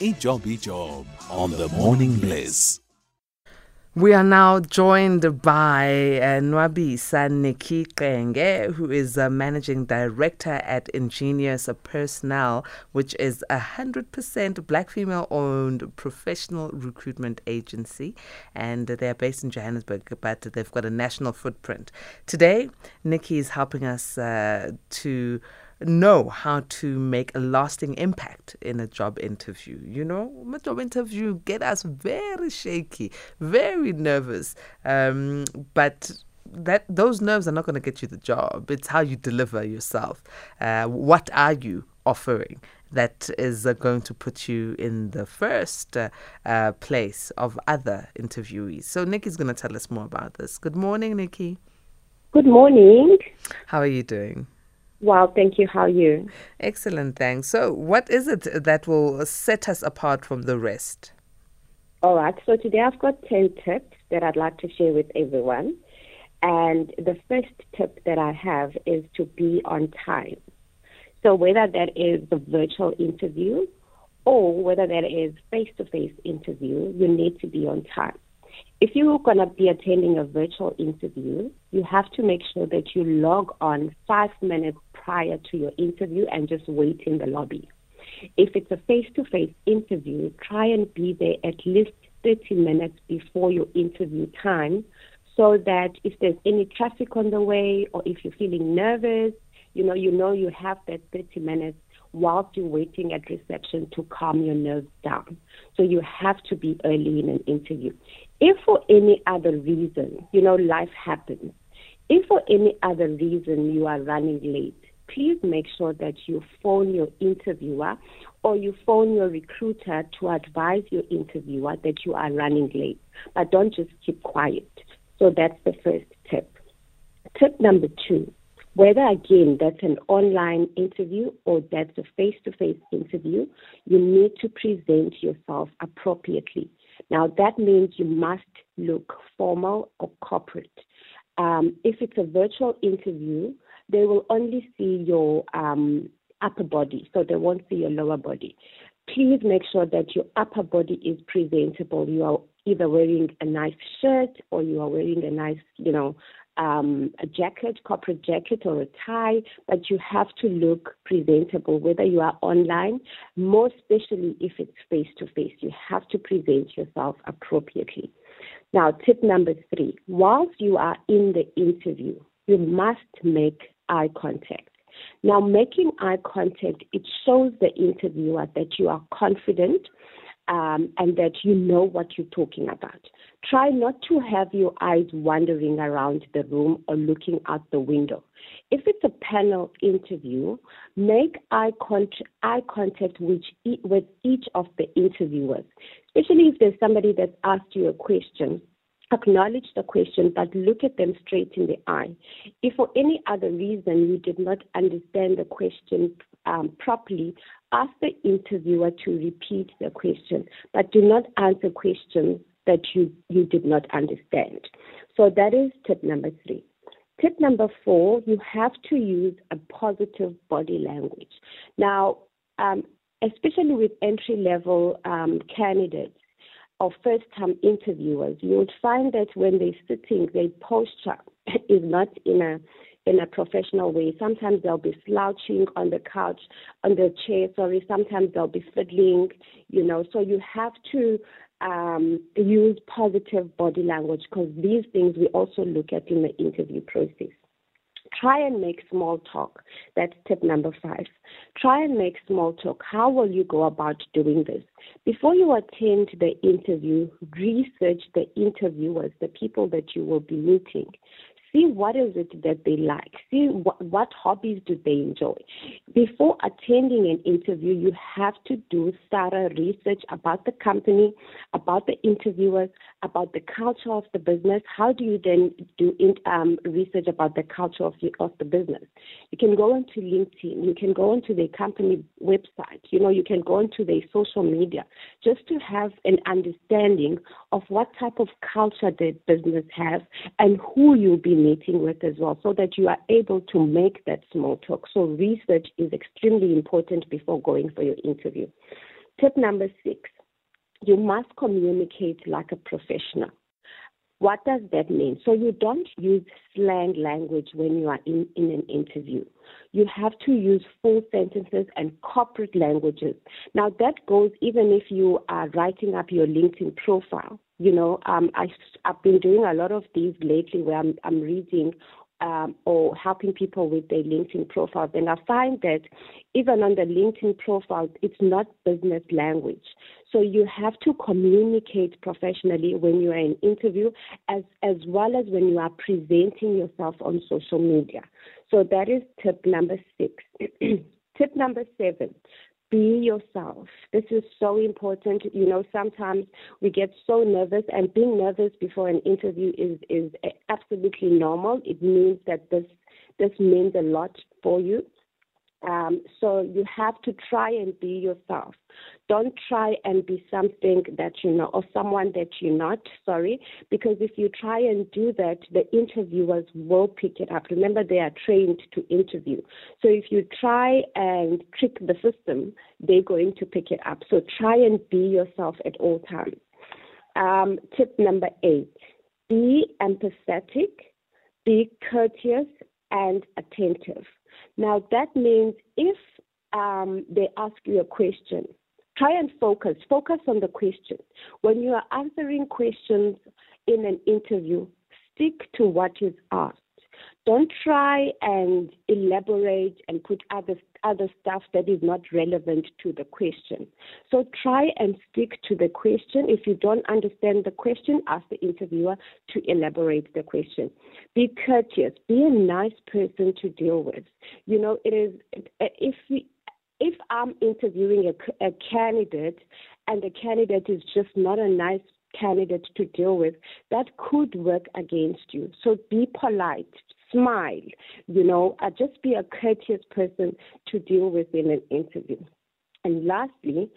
Ijob job on the Morning Bliss. We are now joined by uh, Nwabisa Nikki Qenge, who is a managing director at Ingenious Personnel, which is a 100% black female owned professional recruitment agency. And they're based in Johannesburg, but they've got a national footprint. Today, Nikki is helping us uh, to know how to make a lasting impact in a job interview. You know, a job interview get us very shaky, very nervous. Um, but that those nerves are not going to get you the job. It's how you deliver yourself. Uh, what are you offering? That is uh, going to put you in the first uh, uh place of other interviewees. So, Nikki's going to tell us more about this. Good morning, Nikki. Good morning. How are you doing? Well, thank you. How are you? Excellent, thanks. So, what is it that will set us apart from the rest? All right. So, today I've got 10 tips that I'd like to share with everyone. And the first tip that I have is to be on time. So, whether that is the virtual interview or whether that is face to face interview, you need to be on time. If you're going to be attending a virtual interview, you have to make sure that you log on five minutes prior to your interview and just wait in the lobby. If it's a face to face interview, try and be there at least 30 minutes before your interview time so that if there's any traffic on the way or if you're feeling nervous, you know, you know you have that 30 minutes whilst you're waiting at reception to calm your nerves down. So you have to be early in an interview. If for any other reason, you know, life happens, if for any other reason you are running late, please make sure that you phone your interviewer or you phone your recruiter to advise your interviewer that you are running late. But don't just keep quiet. So that's the first tip. Tip number two whether again that's an online interview or that's a face to face interview, you need to present yourself appropriately. Now, that means you must look formal or corporate. Um, if it's a virtual interview, they will only see your um, upper body, so they won't see your lower body. Please make sure that your upper body is presentable. You are either wearing a nice shirt or you are wearing a nice, you know, um, a jacket, corporate jacket, or a tie, but you have to look presentable, whether you are online, more especially if it's face to face. You have to present yourself appropriately. Now, tip number three whilst you are in the interview, you must make eye contact. Now, making eye contact, it shows the interviewer that you are confident um, and that you know what you're talking about. Try not to have your eyes wandering around the room or looking out the window. If it's a panel interview, make eye, eye contact with, e- with each of the interviewers, especially if there's somebody that's asked you a question acknowledge the question, but look at them straight in the eye. If for any other reason you did not understand the question um, properly, ask the interviewer to repeat the question, but do not answer questions that you, you did not understand. So that is tip number three. Tip number four, you have to use a positive body language. Now, um, especially with entry level um, candidates, or first time interviewers, you would find that when they're sitting, their posture is not in a in a professional way. Sometimes they'll be slouching on the couch, on the chair, sorry. Sometimes they'll be fiddling, you know. So you have to um, use positive body language because these things we also look at in the interview process. Try and make small talk. That's tip number five. Try and make small talk. How will you go about doing this? Before you attend the interview, research the interviewers, the people that you will be meeting. See what is it that they like. See what, what hobbies do they enjoy. Before attending an interview, you have to do thorough research about the company, about the interviewers, about the culture of the business. How do you then do in, um, research about the culture of the, of the business? You can go onto LinkedIn. You can go onto the company website. You know, you can go onto their social media just to have an understanding of what type of culture the business has and who you'll be meeting with as well so that you are able to make that small talk. So research is extremely important before going for your interview. Tip number six, you must communicate like a professional. What does that mean? So you don't use slang language when you are in, in an interview. You have to use full sentences and corporate languages. Now that goes even if you are writing up your LinkedIn profile. You know, um, I, I've been doing a lot of these lately where I'm, I'm reading um, or helping people with their LinkedIn profiles. And I find that even on the LinkedIn profile, it's not business language. So you have to communicate professionally when you are in interview as, as well as when you are presenting yourself on social media. So that is tip number six. tip number seven, be yourself. This is so important. You know, sometimes we get so nervous, and being nervous before an interview is is absolutely normal. It means that this this means a lot for you. Um, so you have to try and be yourself. Don't try and be something that you know or someone that you're not. Sorry, because if you try and do that, the interviewers will pick it up. Remember, they are trained to interview. So if you try and trick the system, they're going to pick it up. So try and be yourself at all times. Um, tip number eight: be empathetic, be courteous, and attentive. Now, that means if um, they ask you a question, try and focus. Focus on the question. When you are answering questions in an interview, stick to what is asked. Don't try and elaborate and put other other stuff that is not relevant to the question. So try and stick to the question. If you don't understand the question, ask the interviewer to elaborate the question. Be courteous. Be a nice person to deal with. You know, it is if we, if I'm interviewing a, a candidate and the candidate is just not a nice candidate to deal with, that could work against you. So be polite, smile, you know, uh, just be a courteous person to deal with in an interview. And lastly,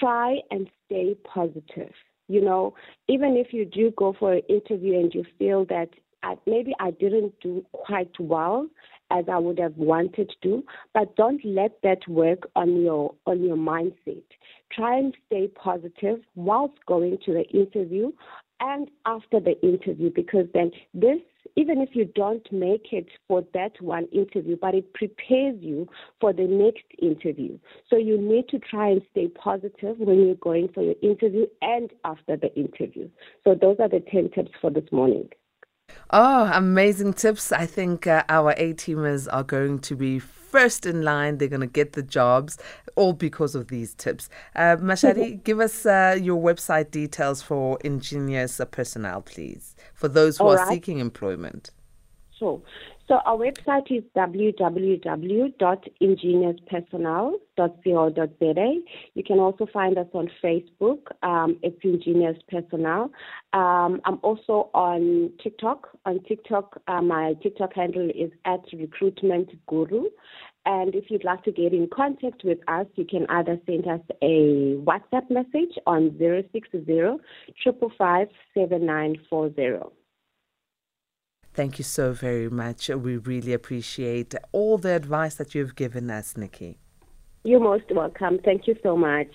try and stay positive. You know, even if you do go for an interview and you feel that I, maybe I didn't do quite well as I would have wanted to, but don't let that work on your on your mindset. Try and stay positive whilst going to the interview and after the interview because then this even if you don't make it for that one interview, but it prepares you for the next interview. So you need to try and stay positive when you're going for your interview and after the interview. So those are the 10 tips for this morning. Oh, amazing tips. I think uh, our A teamers are going to be first in line. They're going to get the jobs, all because of these tips. Uh, Mashadi, give us uh, your website details for ingenious personnel, please, for those who all are right. seeking employment. Sure. So our website is www.ingeniuspersonnel.co.za. You can also find us on Facebook. Um, it's Ingenious Personnel. Um, I'm also on TikTok. On TikTok, uh, my TikTok handle is at Recruitment Guru. And if you'd like to get in contact with us, you can either send us a WhatsApp message on 060 555 7940. Thank you so very much. We really appreciate all the advice that you've given us, Nikki. You're most welcome. Thank you so much.